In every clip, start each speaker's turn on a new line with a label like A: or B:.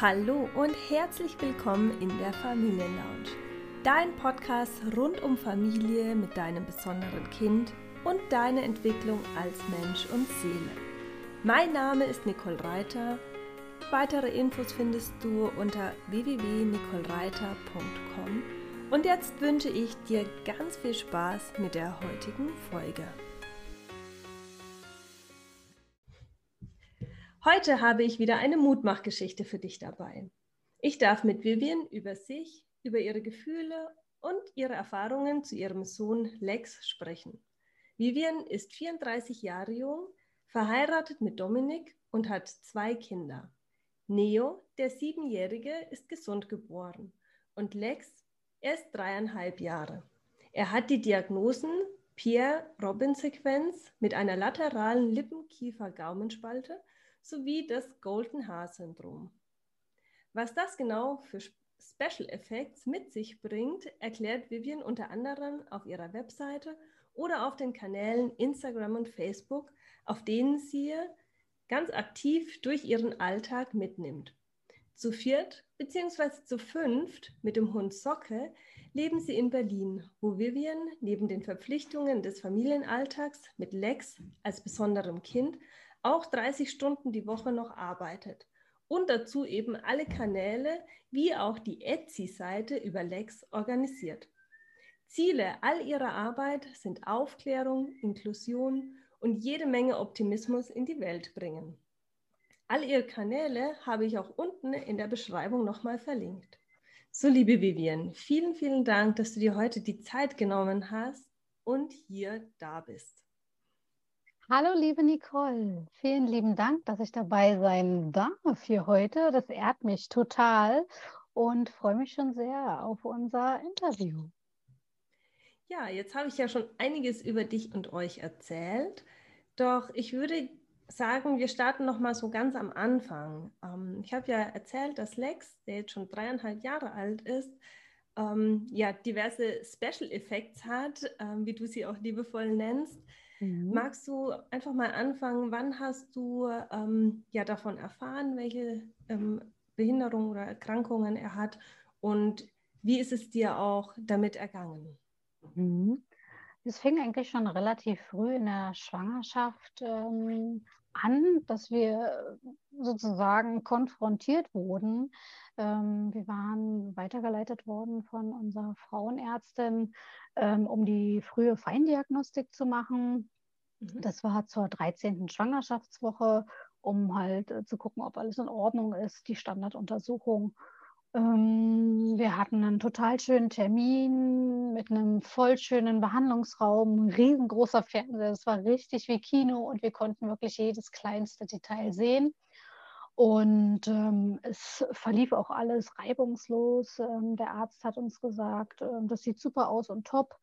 A: Hallo und herzlich willkommen in der Familienlounge. Dein Podcast rund um Familie mit deinem besonderen Kind und deine Entwicklung als Mensch und Seele. Mein Name ist Nicole Reiter. Weitere Infos findest du unter www.nicolereiter.com. Und jetzt wünsche ich dir ganz viel Spaß mit der heutigen Folge. Heute habe ich wieder eine Mutmachgeschichte für dich dabei. Ich darf mit Vivian über sich, über ihre Gefühle und ihre Erfahrungen zu ihrem Sohn Lex sprechen. Vivian ist 34 Jahre jung, verheiratet mit Dominik und hat zwei Kinder. Neo, der Siebenjährige, ist gesund geboren und Lex, er ist dreieinhalb Jahre. Er hat die Diagnosen Pierre-Robin-Sequenz mit einer lateralen Lippenkiefer-Gaumenspalte sowie das Golden Haar Syndrom. Was das genau für Special Effects mit sich bringt, erklärt Vivian unter anderem auf ihrer Webseite oder auf den Kanälen Instagram und Facebook, auf denen sie ganz aktiv durch ihren Alltag mitnimmt. Zu viert bzw. zu fünft mit dem Hund Socke leben sie in Berlin, wo Vivian neben den Verpflichtungen des Familienalltags mit Lex als besonderem Kind auch 30 Stunden die Woche noch arbeitet. Und dazu eben alle Kanäle wie auch die Etsy-Seite über Lex organisiert. Ziele all ihrer Arbeit sind Aufklärung, Inklusion und jede Menge Optimismus in die Welt bringen. All ihre Kanäle habe ich auch unten in der Beschreibung nochmal verlinkt. So, liebe Vivian, vielen, vielen Dank, dass du dir heute die Zeit genommen hast und hier da bist.
B: Hallo, liebe Nicole. Vielen lieben Dank, dass ich dabei sein darf hier heute. Das ehrt mich total und freue mich schon sehr auf unser Interview.
A: Ja, jetzt habe ich ja schon einiges über dich und euch erzählt. Doch ich würde sagen, wir starten noch mal so ganz am Anfang. Ähm, ich habe ja erzählt, dass Lex, der jetzt schon dreieinhalb Jahre alt ist, ähm, ja diverse Special Effects hat, ähm, wie du sie auch liebevoll nennst. Mhm. Magst du einfach mal anfangen, wann hast du ähm, ja davon erfahren, welche ähm, Behinderungen oder Erkrankungen er hat und wie ist es dir auch damit ergangen?
B: Mhm. Es fing eigentlich schon relativ früh in der Schwangerschaft ähm, an, dass wir sozusagen konfrontiert wurden. Ähm, wir waren weitergeleitet worden von unserer Frauenärztin, ähm, um die frühe Feindiagnostik zu machen. Mhm. Das war zur 13. Schwangerschaftswoche, um halt äh, zu gucken, ob alles in Ordnung ist, die Standarduntersuchung. Ähm, wir hatten einen total schönen Termin mit einem voll schönen Behandlungsraum, ein riesengroßer Fernseher. Es war richtig wie Kino und wir konnten wirklich jedes kleinste Detail sehen. Und ähm, es verlief auch alles reibungslos. Ähm, der Arzt hat uns gesagt, ähm, das sieht super aus und top.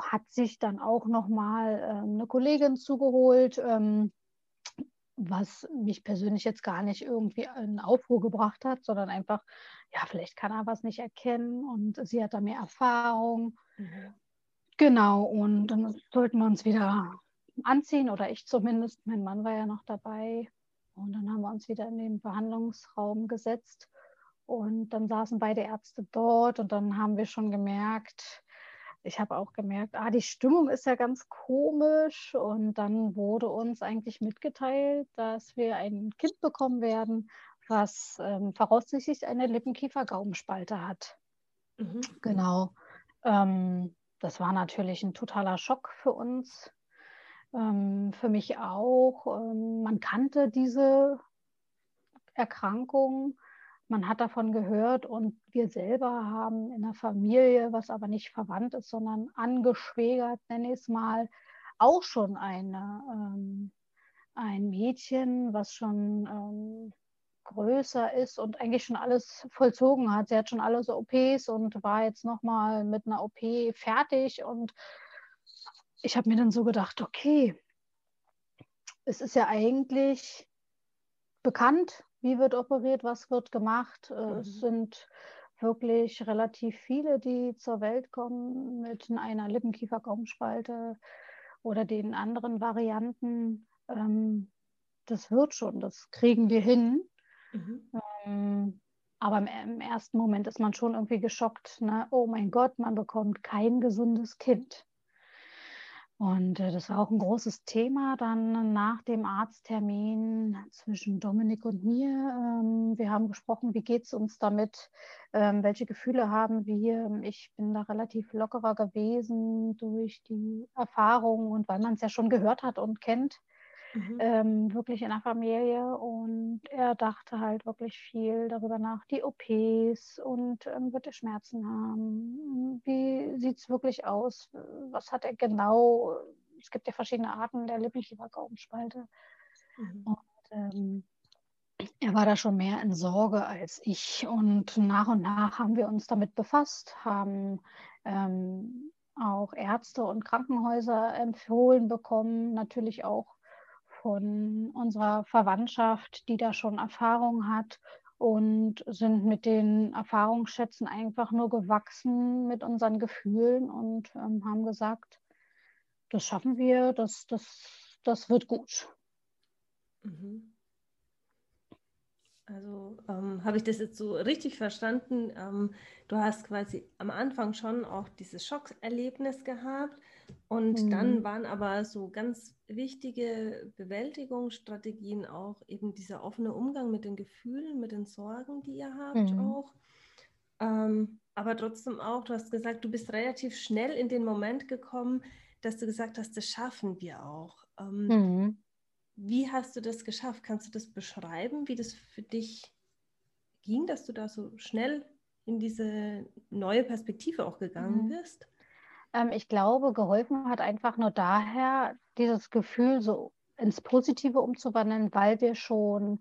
B: Hat sich dann auch nochmal ähm, eine Kollegin zugeholt, ähm, was mich persönlich jetzt gar nicht irgendwie in Aufruhr gebracht hat, sondern einfach, ja, vielleicht kann er was nicht erkennen und sie hat da mehr Erfahrung. Mhm. Genau, und dann sollten wir uns wieder anziehen oder ich zumindest. Mein Mann war ja noch dabei. Und dann haben wir uns wieder in den Behandlungsraum gesetzt. Und dann saßen beide Ärzte dort und dann haben wir schon gemerkt, ich habe auch gemerkt, ah, die Stimmung ist ja ganz komisch. Und dann wurde uns eigentlich mitgeteilt, dass wir ein Kind bekommen werden, was ähm, voraussichtlich eine Lippenkiefer-Gaumenspalte hat. Mhm. Genau. Ähm, das war natürlich ein totaler Schock für uns. Ähm, für mich auch. Ähm, man kannte diese Erkrankung man hat davon gehört und wir selber haben in der Familie, was aber nicht verwandt ist, sondern angeschwägert, nenne ich es mal, auch schon eine, ähm, ein Mädchen, was schon ähm, größer ist und eigentlich schon alles vollzogen hat. Sie hat schon alle so OPs und war jetzt nochmal mit einer OP fertig. Und ich habe mir dann so gedacht, okay, es ist ja eigentlich bekannt, wie wird operiert, was wird gemacht. Äh, mhm. Es sind wirklich relativ viele, die zur Welt kommen mit einer Lippenkiefer-Gaumenspalte oder den anderen Varianten. Ähm, das wird schon, das kriegen wir hin. Mhm. Ähm, aber im, im, ersten Moment ist man schon irgendwie geschockt. Ne? Oh mein Gott, man bekommt kein gesundes Kind. Und äh, das war auch ein großes Thema dann nach dem Arzttermin zwischen Dominik und mir. Ähm, wir haben gesprochen, wie geht es uns damit, ähm, welche Gefühle haben wir. Ich bin da relativ lockerer gewesen durch die Erfahrung und weil man es ja schon gehört hat und kennt mhm. ähm, wirklich in der Familie. Und er dachte halt wirklich viel darüber nach, die OPs und ähm, wird er Schmerzen haben? Wie sieht es wirklich aus? Was hat er genau? Es gibt ja verschiedene Arten der Lippenkiefergaumenspalte. Mhm. Und ähm, er war da schon mehr in Sorge als ich. Und nach und nach haben wir uns damit befasst, haben ähm, auch Ärzte und Krankenhäuser empfohlen bekommen, natürlich auch von unserer Verwandtschaft, die da schon Erfahrung hat und sind mit den Erfahrungsschätzen einfach nur gewachsen mit unseren Gefühlen und ähm, haben gesagt, das schaffen wir, das, das, das wird gut. Mhm.
A: Also ähm, habe ich das jetzt so richtig verstanden? Ähm, du hast quasi am Anfang schon auch dieses Schockerlebnis gehabt und mhm. dann waren aber so ganz wichtige Bewältigungsstrategien auch eben dieser offene Umgang mit den Gefühlen, mit den Sorgen, die ihr habt mhm. auch. Ähm, aber trotzdem auch, du hast gesagt, du bist relativ schnell in den Moment gekommen, dass du gesagt hast, das schaffen wir auch. Ähm, mhm. Wie hast du das geschafft? Kannst du das beschreiben, wie das für dich ging, dass du da so schnell in diese neue Perspektive auch gegangen mhm. bist?
B: Ähm, ich glaube, geholfen hat einfach nur daher, dieses Gefühl so ins Positive umzuwandeln, weil wir schon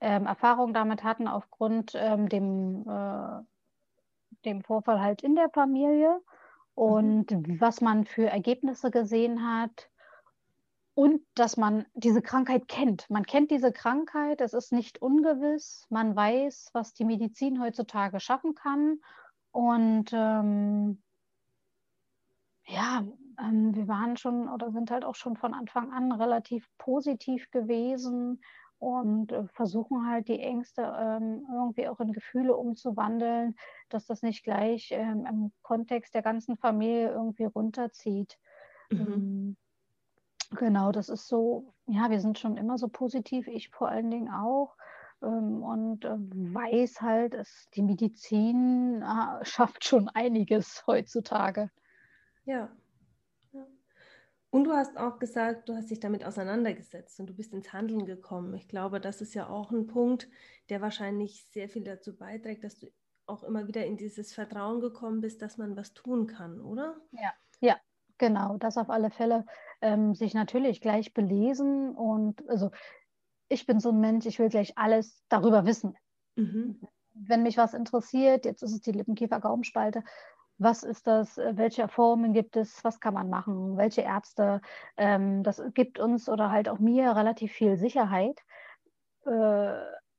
B: ähm, Erfahrung damit hatten aufgrund ähm, dem, äh, dem Vorfall halt in der Familie mhm. und mhm. was man für Ergebnisse gesehen hat und dass man diese Krankheit kennt. Man kennt diese Krankheit, es ist nicht ungewiss, man weiß, was die Medizin heutzutage schaffen kann. Und ähm, ja, ähm, wir waren schon oder sind halt auch schon von Anfang an relativ positiv gewesen und äh, versuchen halt die Ängste ähm, irgendwie auch in Gefühle umzuwandeln, dass das nicht gleich ähm, im Kontext der ganzen Familie irgendwie runterzieht. Mhm. Ähm, Genau, das ist so, ja, wir sind schon immer so positiv, ich vor allen Dingen auch. Ähm, und äh, weiß halt, es, die Medizin äh, schafft schon einiges heutzutage.
A: Ja. ja. Und du hast auch gesagt, du hast dich damit auseinandergesetzt und du bist ins Handeln gekommen. Ich glaube, das ist ja auch ein Punkt, der wahrscheinlich sehr viel dazu beiträgt, dass du auch immer wieder in dieses Vertrauen gekommen bist, dass man was tun kann, oder?
B: Ja, ja, genau, das auf alle Fälle ähm, sich natürlich gleich belesen und also ich bin so ein Mensch, ich will gleich alles darüber wissen. Mhm. Wenn mich was interessiert, jetzt ist es die Lippenkiefer-Gaumenspalte, was ist das, welche Formen gibt es, was kann man machen, welche Ärzte, ähm, das gibt uns oder halt auch mir relativ viel Sicherheit, äh,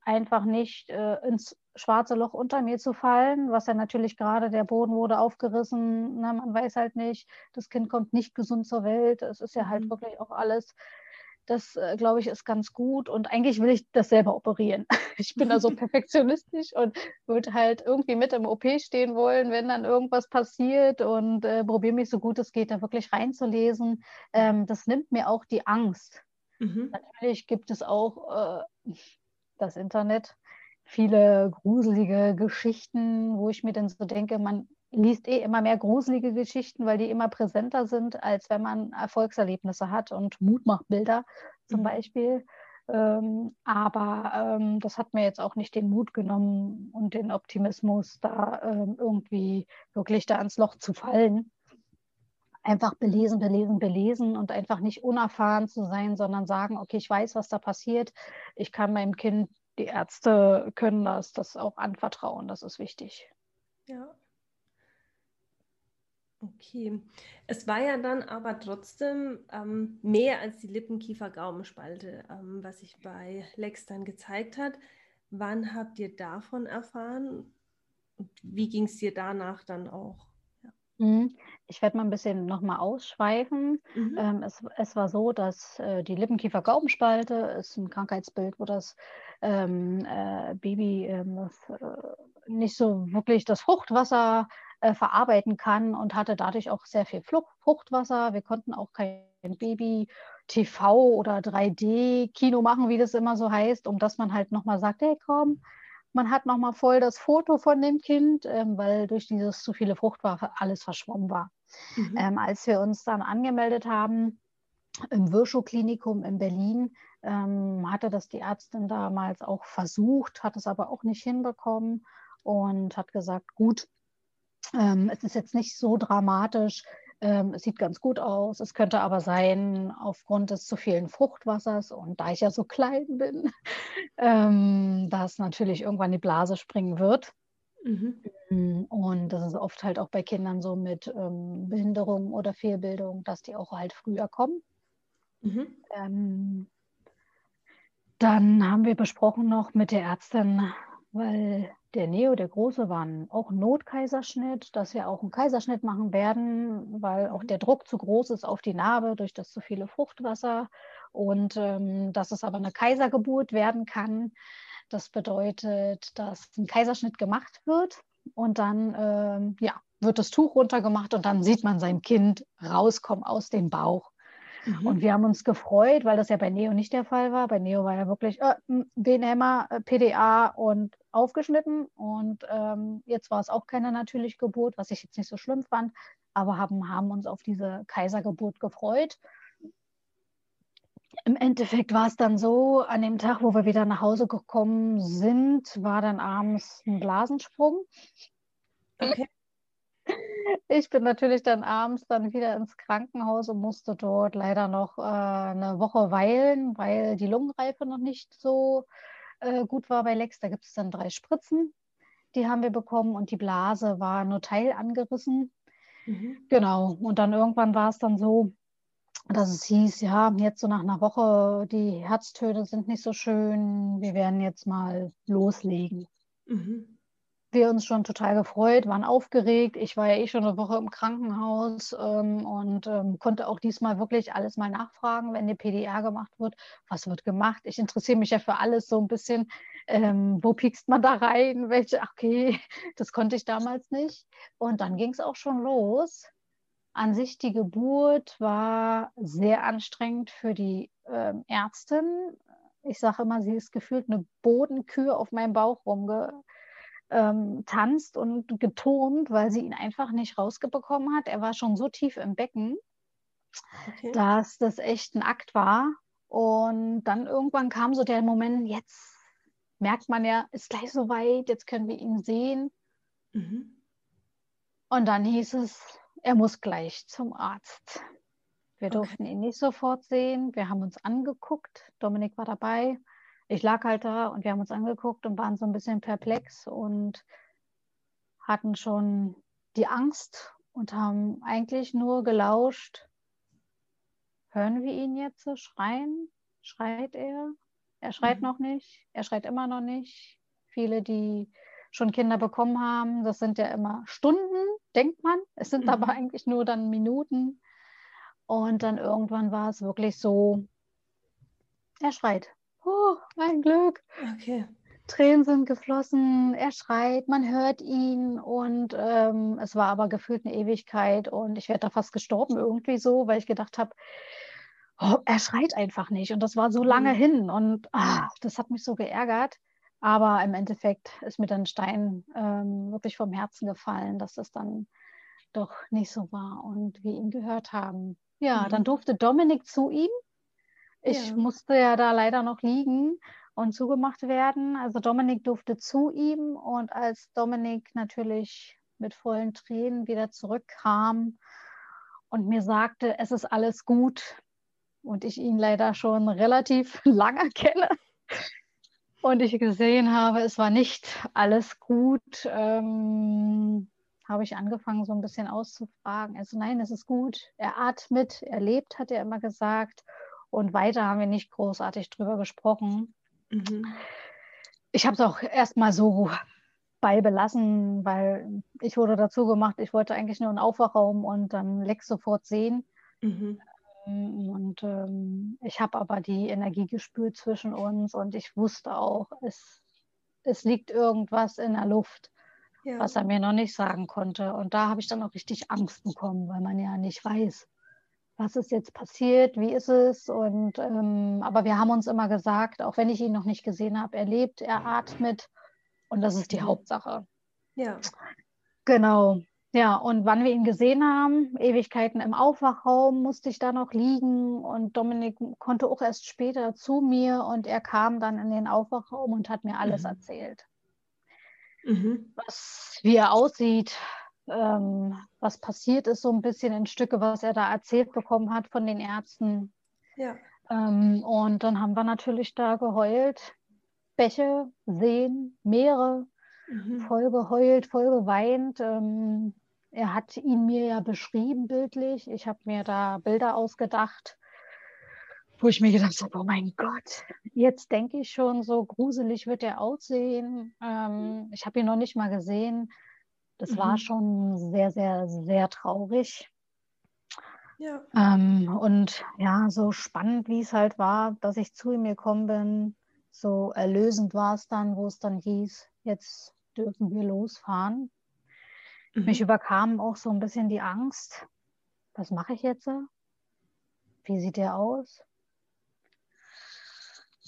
B: einfach nicht äh, ins schwarze Loch unter mir zu fallen, was ja natürlich gerade der Boden wurde aufgerissen. Ne? Man weiß halt nicht, das Kind kommt nicht gesund zur Welt. Es ist ja halt mhm. wirklich auch alles. Das, äh, glaube ich, ist ganz gut. Und eigentlich will ich das selber operieren. Ich bin da so perfektionistisch und würde halt irgendwie mit im OP stehen wollen, wenn dann irgendwas passiert und äh, probiere mich so gut es geht, da wirklich reinzulesen. Ähm, das nimmt mir auch die Angst. Mhm. Natürlich gibt es auch äh, das Internet viele gruselige Geschichten, wo ich mir dann so denke, man liest eh immer mehr gruselige Geschichten, weil die immer präsenter sind, als wenn man Erfolgserlebnisse hat und Mutmachbilder zum mhm. Beispiel. Ähm, aber ähm, das hat mir jetzt auch nicht den Mut genommen und den Optimismus, da ähm, irgendwie wirklich da ins Loch zu fallen. Einfach belesen, belesen, belesen und einfach nicht unerfahren zu sein, sondern sagen, okay, ich weiß, was da passiert. Ich kann meinem Kind die Ärzte können das, das auch anvertrauen. Das ist wichtig.
A: Ja. Okay. Es war ja dann aber trotzdem ähm, mehr als die Lippenkiefer-Gaumenspalte, ähm, was sich bei Lex dann gezeigt hat. Wann habt ihr davon erfahren? Und wie ging es dir danach dann auch? Ja.
B: Mhm. Ich werde mal ein bisschen nochmal ausschweifen. Mhm. Ähm, es, es, war so, dass äh, die Lippenkiefer-Gaumenspalte ist ein Krankheitsbild, wo das ähm, äh, Baby ähm, äh, nicht so wirklich das Fruchtwasser äh, verarbeiten kann und hatte dadurch auch sehr viel Fruchtwasser. Wir konnten auch kein Baby-TV oder 3D-Kino machen, wie das immer so heißt, um dass man halt nochmal sagt, hey komm, man hat nochmal voll das Foto von dem Kind, ähm, weil durch dieses zu viele Fruchtwasser alles verschwommen war. Mhm. Ähm, als wir uns dann angemeldet haben im Virchow-Klinikum in Berlin, ähm, hatte das die Ärztin damals auch versucht, hat es aber auch nicht hinbekommen und hat gesagt, gut, ähm, es ist jetzt nicht so dramatisch, ähm, es sieht ganz gut aus. Es könnte aber sein, aufgrund des zu vielen Fruchtwassers und da ich ja so klein bin, ähm, dass natürlich irgendwann die Blase springen wird. Mhm. Mm, und das ist oft halt auch bei Kindern so mit ähm, Behinderung oder Fehlbildung, dass die auch halt früher kommen. Mhm. Ähm, dann haben wir besprochen noch mit der Ärztin, weil der Neo, der Große, war auch ein Notkaiserschnitt, dass wir auch einen Kaiserschnitt machen werden, weil auch der Druck zu groß ist auf die Narbe durch das zu viele Fruchtwasser und ähm, dass es aber eine Kaisergeburt werden kann. Das bedeutet, dass ein Kaiserschnitt gemacht wird und dann ähm, ja, wird das Tuch runtergemacht und dann sieht man sein Kind rauskommen aus dem Bauch. Mhm. Und wir haben uns gefreut, weil das ja bei Neo nicht der Fall war. Bei Neo war ja wirklich äh, Venhämmer, äh, PDA und aufgeschnitten. Und ähm, jetzt war es auch keine natürliche Geburt, was ich jetzt nicht so schlimm fand, aber haben, haben uns auf diese Kaisergeburt gefreut. Im Endeffekt war es dann so, an dem Tag, wo wir wieder nach Hause gekommen sind, war dann abends ein Blasensprung. Okay. Ich bin natürlich dann abends dann wieder ins Krankenhaus und musste dort leider noch äh, eine Woche weilen, weil die Lungenreife noch nicht so äh, gut war bei Lex. Da gibt es dann drei Spritzen, die haben wir bekommen und die Blase war nur teil angerissen. Mhm. Genau, und dann irgendwann war es dann so, dass es hieß, ja, jetzt so nach einer Woche, die Herztöne sind nicht so schön, wir werden jetzt mal loslegen. Mhm wir uns schon total gefreut, waren aufgeregt. Ich war ja eh schon eine Woche im Krankenhaus ähm, und ähm, konnte auch diesmal wirklich alles mal nachfragen, wenn die PDR gemacht wird. Was wird gemacht? Ich interessiere mich ja für alles so ein bisschen. Ähm, wo piekst man da rein? Welche? Okay, das konnte ich damals nicht. Und dann ging es auch schon los. An sich die Geburt war sehr anstrengend für die ähm, Ärztin. Ich sage immer, sie ist gefühlt eine Bodenkühe auf meinem Bauch rumge ähm, tanzt und geturnt, weil sie ihn einfach nicht rausgebekommen hat. Er war schon so tief im Becken, okay. dass das echt ein Akt war. Und dann irgendwann kam so der Moment, jetzt merkt man ja, ist gleich so weit, jetzt können wir ihn sehen. Mhm. Und dann hieß es, er muss gleich zum Arzt. Wir okay. durften ihn nicht sofort sehen. Wir haben uns angeguckt. Dominik war dabei ich lag halt da und wir haben uns angeguckt und waren so ein bisschen perplex und hatten schon die Angst und haben eigentlich nur gelauscht. Hören wir ihn jetzt so schreien? Schreit er? Er schreit mhm. noch nicht. Er schreit immer noch nicht. Viele, die schon Kinder bekommen haben, das sind ja immer Stunden, denkt man. Es sind mhm. aber eigentlich nur dann Minuten. Und dann irgendwann war es wirklich so, er schreit oh, mein Glück. Okay. Tränen sind geflossen, er schreit, man hört ihn und ähm, es war aber gefühlt eine Ewigkeit und ich werde da fast gestorben irgendwie so, weil ich gedacht habe, oh, er schreit einfach nicht und das war so lange mhm. hin und ah, das hat mich so geärgert. Aber im Endeffekt ist mir dann Stein ähm, wirklich vom Herzen gefallen, dass das dann doch nicht so war und wir ihn gehört haben. Ja, mhm. dann durfte Dominik zu ihm ich ja. musste ja da leider noch liegen und zugemacht werden. Also Dominik durfte zu ihm und als Dominik natürlich mit vollen Tränen wieder zurückkam und mir sagte, es ist alles gut und ich ihn leider schon relativ lange kenne und ich gesehen habe, es war nicht alles gut, ähm, habe ich angefangen, so ein bisschen auszufragen. Also nein, es ist gut. Er atmet, er lebt, hat er immer gesagt. Und weiter haben wir nicht großartig drüber gesprochen. Mhm. Ich habe es auch erstmal so bei belassen, weil ich wurde dazu gemacht, ich wollte eigentlich nur einen Aufwachraum und dann Lex sofort sehen. Mhm. Und ähm, ich habe aber die Energie gespürt zwischen uns und ich wusste auch, es, es liegt irgendwas in der Luft, ja. was er mir noch nicht sagen konnte. Und da habe ich dann auch richtig Angst bekommen, weil man ja nicht weiß, was ist jetzt passiert, wie ist es. Und ähm, aber wir haben uns immer gesagt, auch wenn ich ihn noch nicht gesehen habe, er lebt, er atmet und das ist die mhm. Hauptsache.
A: Ja.
B: Genau. Ja, und wann wir ihn gesehen haben, Ewigkeiten im Aufwachraum, musste ich da noch liegen und Dominik konnte auch erst später zu mir und er kam dann in den Aufwachraum und hat mir alles mhm. erzählt. Mhm. Was, wie er aussieht, ähm, was passiert ist, so ein bisschen in Stücke, was er da erzählt bekommen hat von den Ärzten.
A: Ja.
B: Ähm, und dann haben wir natürlich da geheult. Bäche, Seen, Meere, mhm. voll geheult, voll geweint. Ähm, er hat ihn mir ja beschrieben bildlich. Ich habe mir da Bilder ausgedacht, wo ich mir gedacht habe, oh mein Gott, jetzt denke ich schon, so gruselig wird er aussehen. Ähm, ich habe ihn noch nicht mal gesehen. Das mhm. war schon sehr, sehr, sehr traurig.
A: Ja.
B: Ähm, und ja, so spannend, wie es halt war, dass ich zu ihm gekommen bin, so erlösend war es dann, wo es dann hieß, jetzt dürfen wir losfahren. Mhm. Mich überkam auch so ein bisschen die Angst. Was mache ich jetzt? Wie sieht der aus?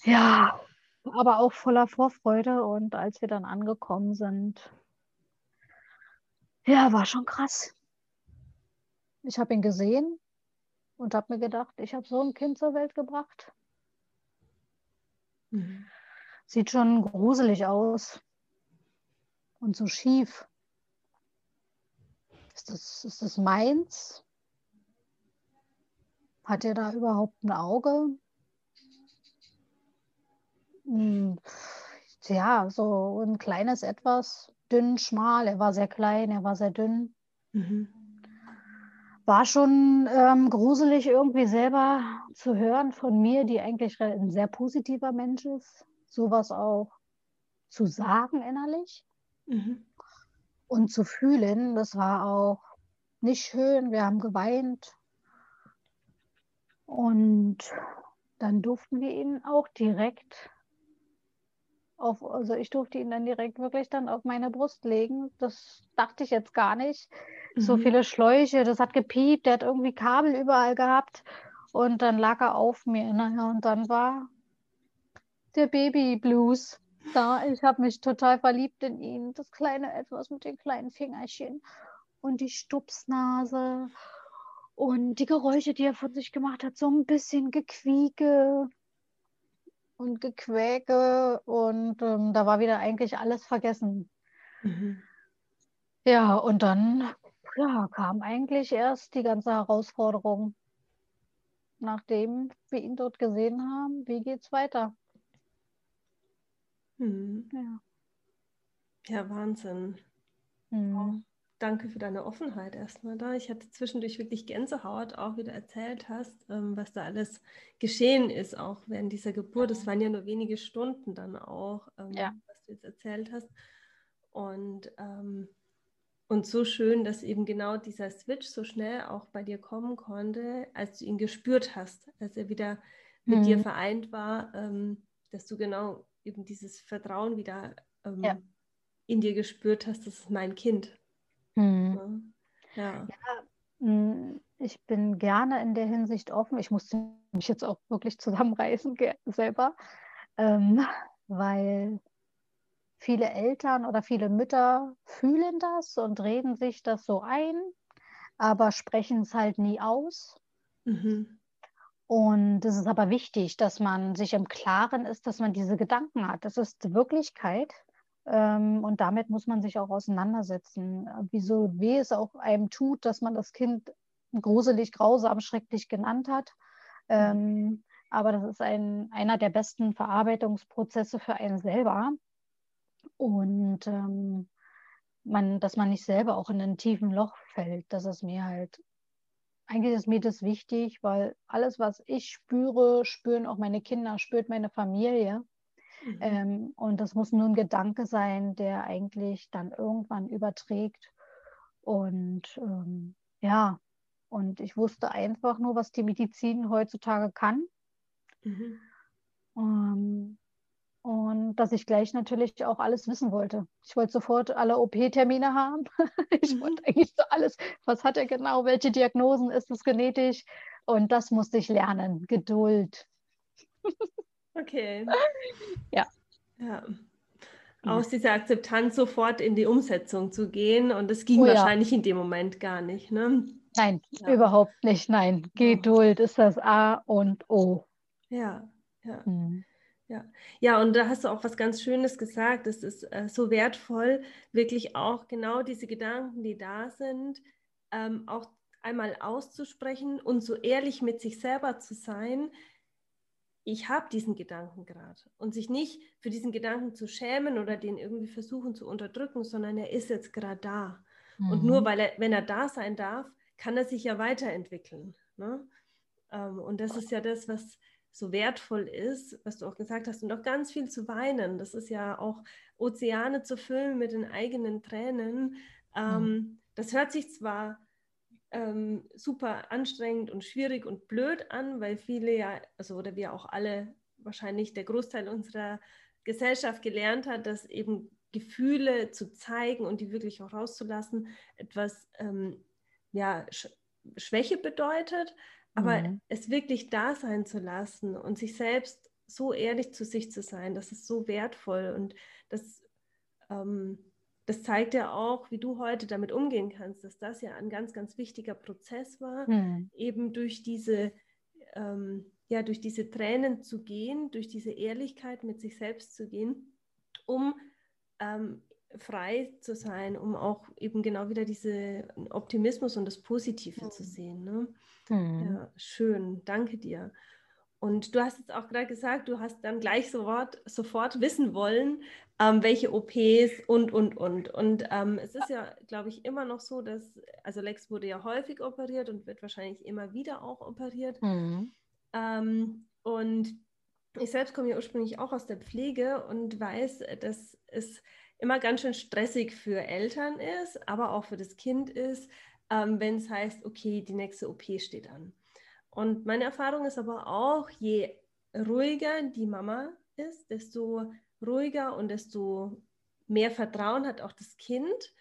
B: Ja, aber auch voller Vorfreude. Und als wir dann angekommen sind, ja, war schon krass. Ich habe ihn gesehen und habe mir gedacht, ich habe so ein Kind zur Welt gebracht. Mhm. Sieht schon gruselig aus und so schief. Ist das, ist das meins? Hat er da überhaupt ein Auge? Hm, ja, so ein kleines Etwas, dünn, schmal. Er war sehr klein, er war sehr dünn. Mhm. War schon ähm, gruselig irgendwie selber zu hören von mir, die eigentlich ein sehr positiver Mensch ist, sowas auch zu sagen innerlich. Mhm und zu fühlen. Das war auch nicht schön. Wir haben geweint. Und dann durften wir ihn auch direkt auf, also ich durfte ihn dann direkt wirklich dann auf meine Brust legen. Das dachte ich jetzt gar nicht. Mhm. So viele Schläuche, das hat gepiept, der hat irgendwie Kabel überall gehabt. Und dann lag er auf mir. Naja, und dann war der Baby Blues da. Ich habe mich total verliebt in ihn. Das kleine Etwas mit den kleinen Fingerchen und die Stupsnase und die Geräusche, die er von sich gemacht hat. So ein bisschen Gequieke und Gequäke und ähm, da war wieder eigentlich alles vergessen. Mhm. Ja, und dann ja, kam eigentlich erst die ganze Herausforderung, nachdem wir ihn dort gesehen haben, wie geht's weiter?
A: Mhm. Ja. ja, Wahnsinn. Mhm. Danke für deine Offenheit erstmal da. Ich hatte zwischendurch wirklich Gänsehaut, auch wie du erzählt hast, ähm, was da alles geschehen ist, auch während dieser Geburt. Es waren ja nur wenige Stunden dann auch, ähm, ja. was du jetzt erzählt hast. Und, ähm, und so schön, dass eben genau dieser Switch so schnell auch bei dir kommen konnte, als du ihn gespürt hast, als er wieder mit mhm. dir vereint war, dass du genau eben dieses Vertrauen wieder ja. in dir gespürt hast, das ist mein Kind.
B: Hm. Ja. ja. Hm, ich bin gerne in der Hinsicht offen. Ich musste mich jetzt auch wirklich zusammenreißen selber, ähm, weil viele Eltern oder viele Mütter fühlen das und reden sich das so ein, aber sprechen es halt nie aus. Mhm. Und es ist aber wichtig, dass man sich im Klaren ist, dass man diese Gedanken hat. Das ist Wirklichkeit. Ähm, und damit muss man sich auch auseinandersetzen. Wieso weh es auch einem tut, dass man das Kind gruselig, grausam, schrecklich genannt hat. Ähm, aber das ist ein, einer der besten Verarbeitungsprozesse für einen selber. Und ähm, man, dass man nicht selber auch in ein tiefen Loch fällt. Das ist mir halt eigentlich ist mir das wichtig, weil alles, was ich spüre, spüren auch meine Kinder, spürt meine Familie. Mhm. Ähm, und das muss nur ein Gedanke sein, der eigentlich dann irgendwann überträgt. Und ähm, ja, und ich wusste einfach nur, was die Medizin heutzutage kann. Mhm. Ähm, und dass ich gleich natürlich auch alles wissen wollte. Ich wollte sofort alle OP-Termine haben. ich mhm. wollte eigentlich so alles, was hat er genau, welche Diagnosen ist es genetisch? Und das musste ich lernen. Geduld.
A: okay.
B: Ja.
A: Ja. Aus dieser Akzeptanz sofort in die Umsetzung zu gehen. Und das ging oh, wahrscheinlich ja. in dem Moment gar nicht. Ne?
B: Nein, ja. überhaupt nicht. Nein. Geduld ist das A und O.
A: Ja, ja. Mhm. Ja. ja, und da hast du auch was ganz Schönes gesagt. Es ist äh, so wertvoll, wirklich auch genau diese Gedanken, die da sind, ähm, auch einmal auszusprechen und so ehrlich mit sich selber zu sein. Ich habe diesen Gedanken gerade und sich nicht für diesen Gedanken zu schämen oder den irgendwie versuchen zu unterdrücken, sondern er ist jetzt gerade da. Mhm. Und nur weil er, wenn er da sein darf, kann er sich ja weiterentwickeln. Ne? Ähm, und das ist ja das, was so wertvoll ist, was du auch gesagt hast, und auch ganz viel zu weinen. Das ist ja auch Ozeane zu füllen mit den eigenen Tränen. Ähm, mhm. Das hört sich zwar ähm, super anstrengend und schwierig und blöd an, weil viele ja, also oder wir auch alle, wahrscheinlich der Großteil unserer Gesellschaft gelernt hat, dass eben Gefühle zu zeigen und die wirklich auch rauszulassen etwas ähm, ja, Sch Schwäche bedeutet. Aber mhm. es wirklich da sein zu lassen und sich selbst so ehrlich zu sich zu sein, das ist so wertvoll und das, ähm, das zeigt ja auch, wie du heute damit umgehen kannst, dass das ja ein ganz, ganz wichtiger Prozess war, mhm. eben durch diese, ähm, ja, durch diese Tränen zu gehen, durch diese Ehrlichkeit mit sich selbst zu gehen, um ähm, frei zu sein, um auch eben genau wieder diesen Optimismus und das Positive mhm. zu sehen. Ne? Mhm. Ja, schön, danke dir. Und du hast jetzt auch gerade gesagt, du hast dann gleich sofort, sofort wissen wollen, ähm, welche OPs und, und, und. Und ähm, es ist ja, glaube ich, immer noch so, dass, also Lex wurde ja häufig operiert und wird wahrscheinlich immer wieder auch operiert. Mhm. Ähm, und ich selbst komme ja ursprünglich auch aus der Pflege und weiß, dass es immer ganz schön stressig für Eltern ist, aber auch für das Kind ist, ähm, wenn es heißt, okay, die nächste OP steht an. Und meine Erfahrung ist aber auch, je ruhiger die Mama ist, desto ruhiger und desto mehr Vertrauen hat auch das Kind.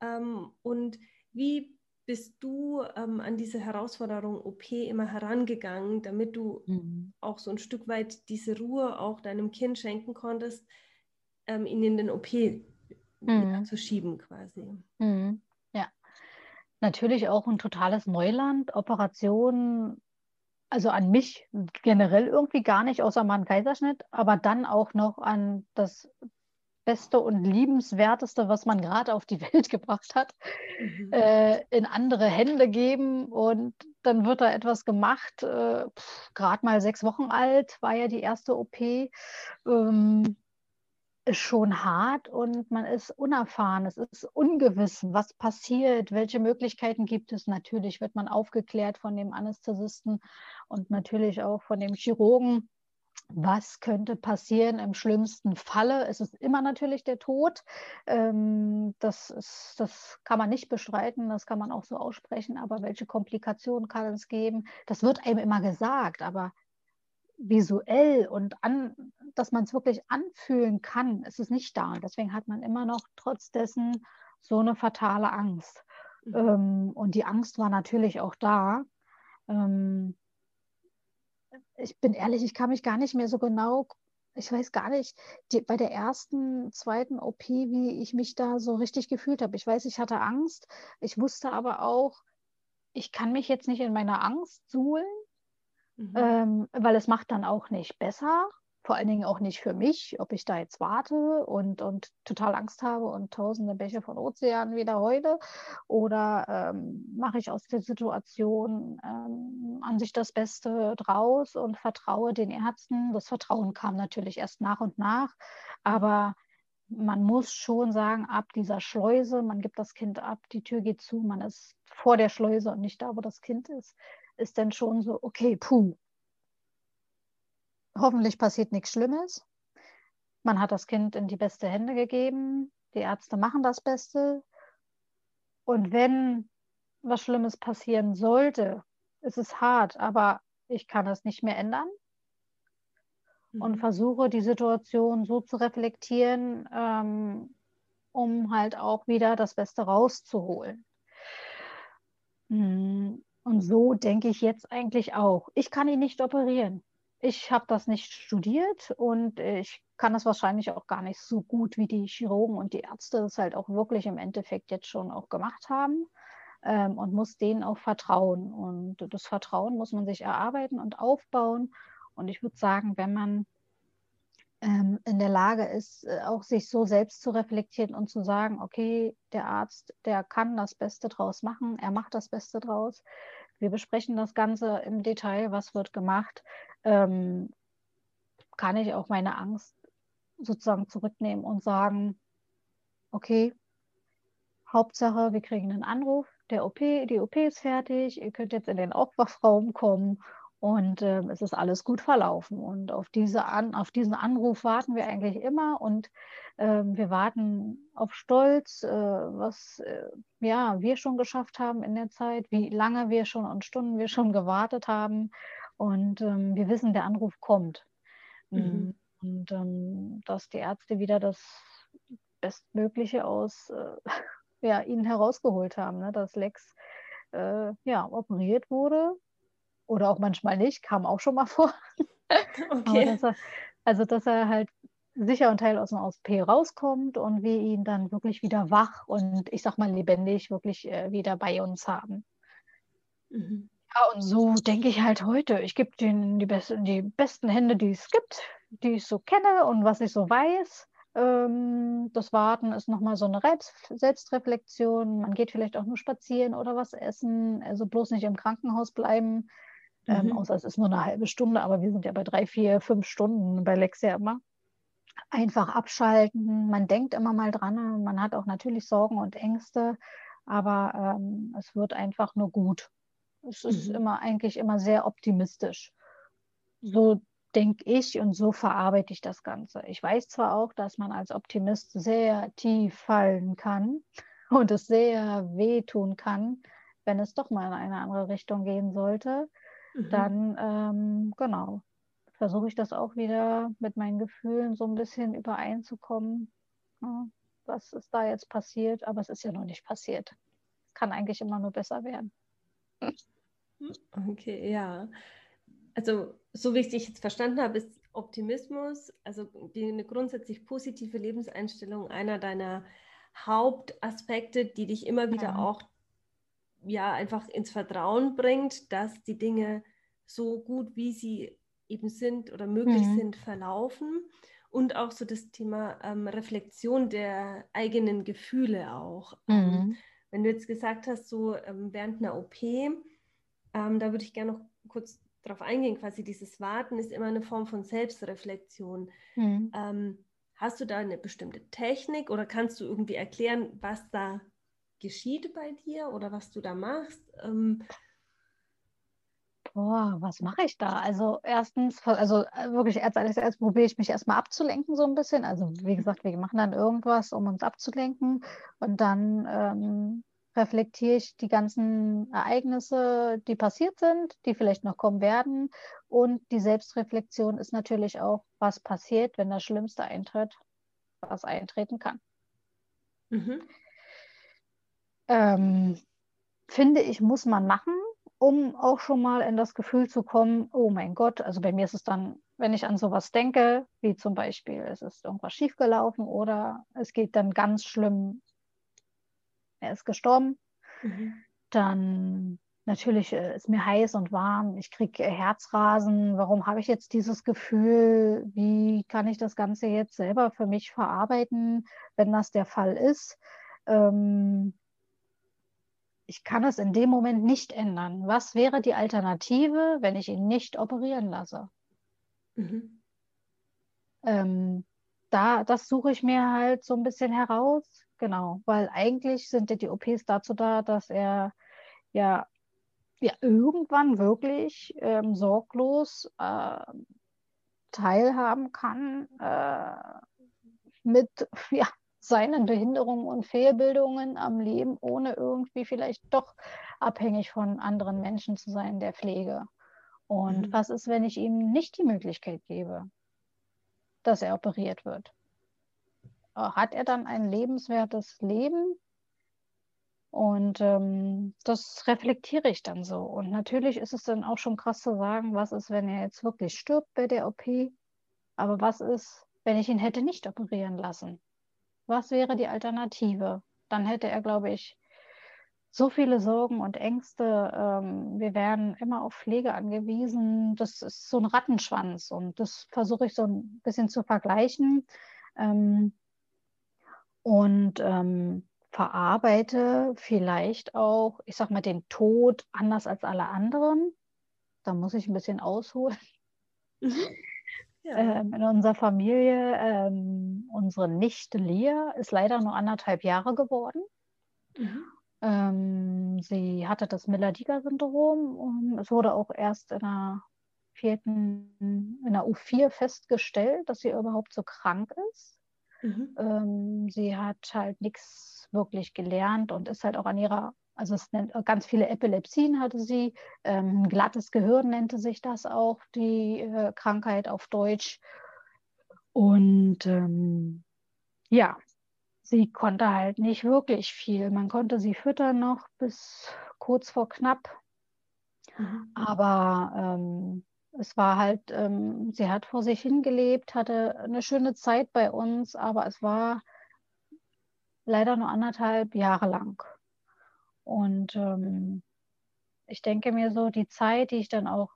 A: Ähm, und wie bist du ähm, an diese Herausforderung OP immer herangegangen, damit du mhm. auch so ein Stück weit diese Ruhe auch deinem Kind schenken konntest, ähm, ihn in den OP mhm. zu schieben quasi?
B: Mhm natürlich auch ein totales Neuland. Operationen, also an mich generell irgendwie gar nicht, außer mal einen Kaiserschnitt, aber dann auch noch an das Beste und Liebenswerteste, was man gerade auf die Welt gebracht hat, mhm. äh, in andere Hände geben und dann wird da etwas gemacht. Äh, gerade mal sechs Wochen alt war ja die erste OP. Ähm, ist schon hart und man ist unerfahren, es ist ungewiss, was passiert, welche Möglichkeiten gibt es. Natürlich wird man aufgeklärt von dem Anästhesisten und natürlich auch von dem Chirurgen. Was könnte passieren im schlimmsten Falle? Es ist immer natürlich der Tod. Ähm, das, ist, das kann man nicht bestreiten, das kann man auch so aussprechen. Aber welche Komplikationen kann es geben? Das wird einem immer gesagt, aber visuell und an, dass man es wirklich anfühlen kann, ist es nicht da. Und deswegen hat man immer noch trotz dessen so eine fatale Angst. Mhm. Ähm, und die Angst war natürlich auch da. Ähm, ich bin ehrlich, ich kann mich gar nicht mehr so genau, ich weiß gar nicht, die, bei der ersten, zweiten OP, wie ich mich da so richtig gefühlt habe. Ich weiß, ich hatte Angst. Ich wusste aber auch, ich kann mich jetzt nicht in meiner Angst suhlen mhm. ähm, weil es macht dann auch nicht besser, vor allen Dingen auch nicht für mich, ob ich da jetzt warte und, und total Angst habe und tausende Bäche von Ozeanen wieder heule oder ähm, mache ich aus der Situation ähm, an sich das Beste draus und vertraue den Ärzten. Das Vertrauen kam natürlich erst nach und nach, aber man muss schon sagen, ab dieser Schleuse, man gibt das Kind ab, die Tür geht zu, man ist vor der Schleuse und nicht da, wo das Kind ist ist dann schon so, okay, puh. Hoffentlich passiert nichts Schlimmes. man hat das Kind in die beste Hände gegeben, die Ärzte machen das Beste. Und wenn was Schlimmes passieren sollte, ist es hart, aber ich kann es nicht mehr ändern mhm. und versuche die Situation so zu reflektieren, ähm, um halt auch wieder das Beste rauszuholen. Und so denke ich jetzt eigentlich auch. Ich kann ihn nicht operieren. Ich habe das nicht studiert und ich kann das wahrscheinlich auch gar nicht so gut, wie die Chirurgen und die Ärzte das halt auch wirklich im Endeffekt jetzt schon auch gemacht haben ähm, und muss denen auch vertrauen. Und das Vertrauen muss man sich erarbeiten und aufbauen. Und ich würde sagen, wenn man ähm, in der Lage ist, äh, auch sich so selbst zu reflektieren und zu sagen, okay, der Arzt, der kann das Beste draus machen, er macht das Beste draus. Wir besprechen das Ganze im Detail, was wird gemacht. Ähm, kann ich auch meine Angst sozusagen zurücknehmen und sagen, okay, Hauptsache, wir kriegen einen Anruf, der OP, die OP ist fertig, ihr könnt jetzt in den Aufwachraum kommen und äh, es ist alles gut verlaufen. Und auf, diese An auf diesen Anruf warten wir eigentlich immer und äh, wir warten auf Stolz, äh, was äh, ja, wir schon geschafft haben in der Zeit, wie lange wir schon und Stunden wir schon gewartet haben. Und ähm, wir wissen, der Anruf kommt. Mhm. Und ähm, dass die Ärzte wieder das Bestmögliche aus äh, ja, ihnen herausgeholt haben, ne? dass Lex äh, ja, operiert wurde oder auch manchmal nicht, kam auch schon mal vor. Okay. Dass er, also, dass er halt sicher und teil aus dem OP rauskommt und wir ihn dann wirklich wieder wach und ich sag mal lebendig wirklich äh, wieder bei uns haben. Mhm. Ja, und so denke ich halt heute. Ich gebe denen die, best die besten Hände, die es gibt, die ich so kenne und was ich so weiß. Ähm, das Warten ist nochmal so eine Selbstreflexion. Man geht vielleicht auch nur spazieren oder was essen. Also bloß nicht im Krankenhaus bleiben. Ähm, mhm. außer es ist nur eine halbe Stunde, aber wir sind ja bei drei, vier, fünf Stunden bei Lexia immer. Einfach abschalten. Man denkt immer mal dran. Man hat auch natürlich Sorgen und Ängste, aber ähm, es wird einfach nur gut. Es ist mhm. immer eigentlich immer sehr optimistisch. So denke ich und so verarbeite ich das Ganze. Ich weiß zwar auch, dass man als Optimist sehr tief fallen kann und es sehr wehtun kann, wenn es doch mal in eine andere Richtung gehen sollte, mhm. dann ähm, genau versuche ich das auch wieder mit meinen Gefühlen so ein bisschen übereinzukommen. Ja, was ist da jetzt passiert? Aber es ist ja noch nicht passiert. Es kann eigentlich immer nur besser werden.
A: Okay, ja also so wie ich dich jetzt verstanden habe, ist Optimismus, also die, eine grundsätzlich positive Lebenseinstellung einer deiner Hauptaspekte, die dich immer wieder ja. auch ja einfach ins Vertrauen bringt, dass die Dinge so gut wie sie eben sind oder möglich mhm. sind verlaufen und auch so das Thema ähm, Reflexion der eigenen Gefühle auch. Ähm, mhm. wenn du jetzt gesagt hast, so ähm, während einer OP, ähm, da würde ich gerne noch kurz darauf eingehen, quasi dieses Warten ist immer eine Form von Selbstreflexion. Mhm. Ähm, hast du da eine bestimmte Technik oder kannst du irgendwie erklären, was da geschieht bei dir oder was du da machst? Ähm,
B: Boah, was mache ich da? Also erstens, also äh, wirklich als erstes probiere ich mich erstmal abzulenken so ein bisschen. Also wie gesagt, wir machen dann irgendwas, um uns abzulenken. Und dann ähm, reflektiere ich die ganzen Ereignisse, die passiert sind, die vielleicht noch kommen werden. Und die Selbstreflexion ist natürlich auch, was passiert, wenn das Schlimmste eintritt, was eintreten kann. Mhm. Ähm, finde ich, muss man machen, um auch schon mal in das Gefühl zu kommen, oh mein Gott, also bei mir ist es dann, wenn ich an sowas denke, wie zum Beispiel, es ist irgendwas schiefgelaufen oder es geht dann ganz schlimm er ist gestorben. Mhm. Dann natürlich äh, ist mir heiß und warm, ich kriege äh, Herzrasen. Warum habe ich jetzt dieses Gefühl? Wie kann ich das Ganze jetzt selber für mich verarbeiten, wenn das der Fall ist? Ähm, ich kann es in dem Moment nicht ändern. Was wäre die Alternative, wenn ich ihn nicht operieren lasse? Mhm. Ähm, da, das suche ich mir halt so ein bisschen heraus. Genau, weil eigentlich sind ja die OPs dazu da, dass er ja, ja irgendwann wirklich ähm, sorglos äh, teilhaben kann, äh, mit ja, seinen Behinderungen und Fehlbildungen am Leben, ohne irgendwie vielleicht doch abhängig von anderen Menschen zu sein der Pflege. Und mhm. was ist, wenn ich ihm nicht die Möglichkeit gebe, dass er operiert wird? Hat er dann ein lebenswertes Leben? Und ähm, das reflektiere ich dann so. Und natürlich ist es dann auch schon krass zu sagen, was ist, wenn er jetzt wirklich stirbt bei der OP? Aber was ist, wenn ich ihn hätte nicht operieren lassen? Was wäre die Alternative? Dann hätte er, glaube ich, so viele Sorgen und Ängste. Ähm, wir werden immer auf Pflege angewiesen. Das ist so ein Rattenschwanz und das versuche ich so ein bisschen zu vergleichen. Ähm, und ähm, verarbeite vielleicht auch, ich sag mal, den Tod anders als alle anderen. Da muss ich ein bisschen ausholen. Mhm. Ja. Ähm, in unserer Familie, ähm, unsere Nichte Lea ist leider nur anderthalb Jahre geworden. Mhm. Ähm, sie hatte das Miller-Dieger-Syndrom und es wurde auch erst in der vierten, in der U4 festgestellt, dass sie überhaupt so krank ist. Mhm. Ähm, sie hat halt nichts wirklich gelernt und ist halt auch an ihrer, also es nennt, ganz viele Epilepsien hatte sie, ähm, glattes Gehirn nannte sich das auch, die äh, Krankheit auf Deutsch. Und ähm, ja, sie konnte halt nicht wirklich viel. Man konnte sie füttern noch bis kurz vor knapp. Mhm. Aber ähm, es war halt, ähm, sie hat vor sich hingelebt, hatte eine schöne Zeit bei uns, aber es war leider nur anderthalb Jahre lang. Und ähm, ich denke mir so, die Zeit, die ich dann auch,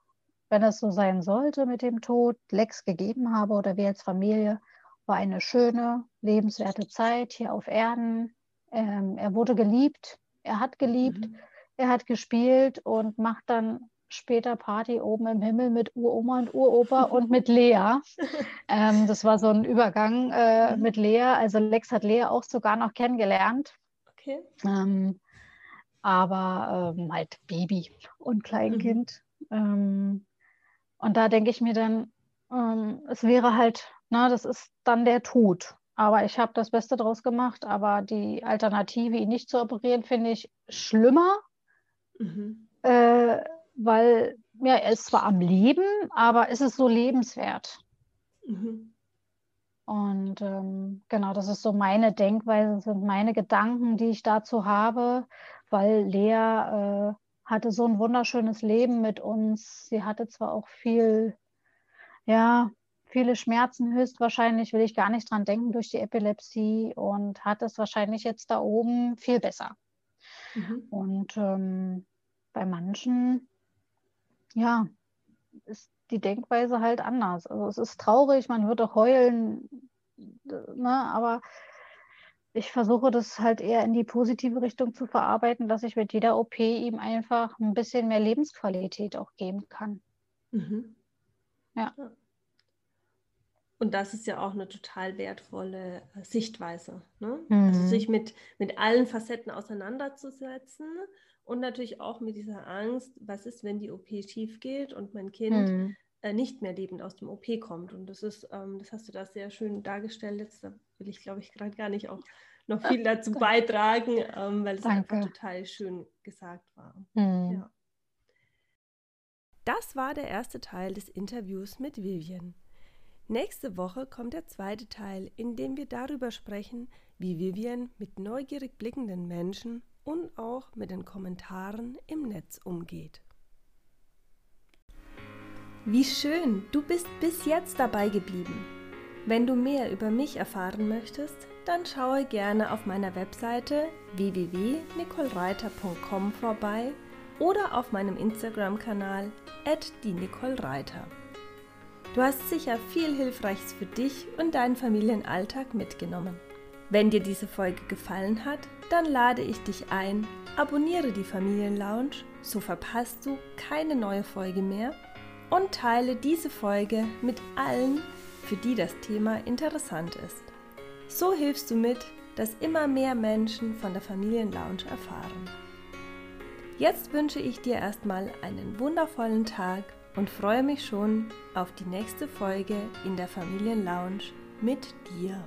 B: wenn es so sein sollte mit dem Tod, Lex gegeben habe oder wir als Familie, war eine schöne, lebenswerte Zeit hier auf Erden. Ähm, er wurde geliebt, er hat geliebt, mhm. er hat gespielt und macht dann später Party oben im Himmel mit Uroma und Uropa und mit Lea. Ähm, das war so ein Übergang äh, mhm. mit Lea. Also Lex hat Lea auch sogar noch kennengelernt. Okay. Ähm, aber ähm, halt Baby und Kleinkind. Mhm. Ähm, und da denke ich mir dann, ähm, es wäre halt, na, das ist dann der Tod. Aber ich habe das Beste draus gemacht. Aber die Alternative, ihn nicht zu operieren, finde ich schlimmer. Mhm. Äh, weil ja, er ist zwar am Leben, aber ist es so lebenswert? Mhm. Und ähm, genau, das ist so meine Denkweise, das sind meine Gedanken, die ich dazu habe, weil Lea äh, hatte so ein wunderschönes Leben mit uns. Sie hatte zwar auch viel, ja, viele Schmerzen, höchstwahrscheinlich will ich gar nicht dran denken durch die Epilepsie und hat es wahrscheinlich jetzt da oben viel besser. Mhm. Und ähm, bei manchen ja, ist die Denkweise halt anders. Also es ist traurig, man würde heulen, ne, aber ich versuche das halt eher in die positive Richtung zu verarbeiten, dass ich mit jeder OP ihm einfach ein bisschen mehr Lebensqualität auch geben kann. Mhm.
A: Ja. Und das ist ja auch eine total wertvolle äh, Sichtweise. Ne? Also mhm. Also sich mit, mit allen Facetten auseinanderzusetzen und natürlich auch mit dieser Angst, was ist, wenn die OP schief geht und mein Kind mhm. Äh, nicht mehr lebend aus dem OP kommt. Und das ist, ähm, das hast du da sehr schön dargestellt. Jetzt da will ich, glaube ich, gerade gar nicht auch noch viel dazu beitragen, ähm, weil es Danke. einfach total schön gesagt war. Mhm. Ja. Das war der erste Teil des Interviews mit Vivian. Nächste Woche kommt der zweite Teil, in dem wir darüber sprechen, wie Vivian mit neugierig blickenden Menschen und auch mit den Kommentaren im Netz umgeht. Wie schön, du bist bis jetzt dabei geblieben. Wenn du mehr über mich erfahren möchtest, dann schaue gerne auf meiner Webseite www.nicolereiter.com vorbei oder auf meinem Instagram-Kanal @die_nicole_reiter. Du hast sicher viel Hilfreiches für dich und deinen Familienalltag mitgenommen. Wenn dir diese Folge gefallen hat, dann lade ich dich ein, abonniere die Familienlounge, so verpasst du keine neue Folge mehr und teile diese Folge mit allen, für die das Thema interessant ist. So hilfst du mit, dass immer mehr Menschen von der Familienlounge erfahren. Jetzt wünsche ich dir erstmal einen wundervollen Tag und freue mich schon auf die nächste Folge in der Familienlounge mit dir.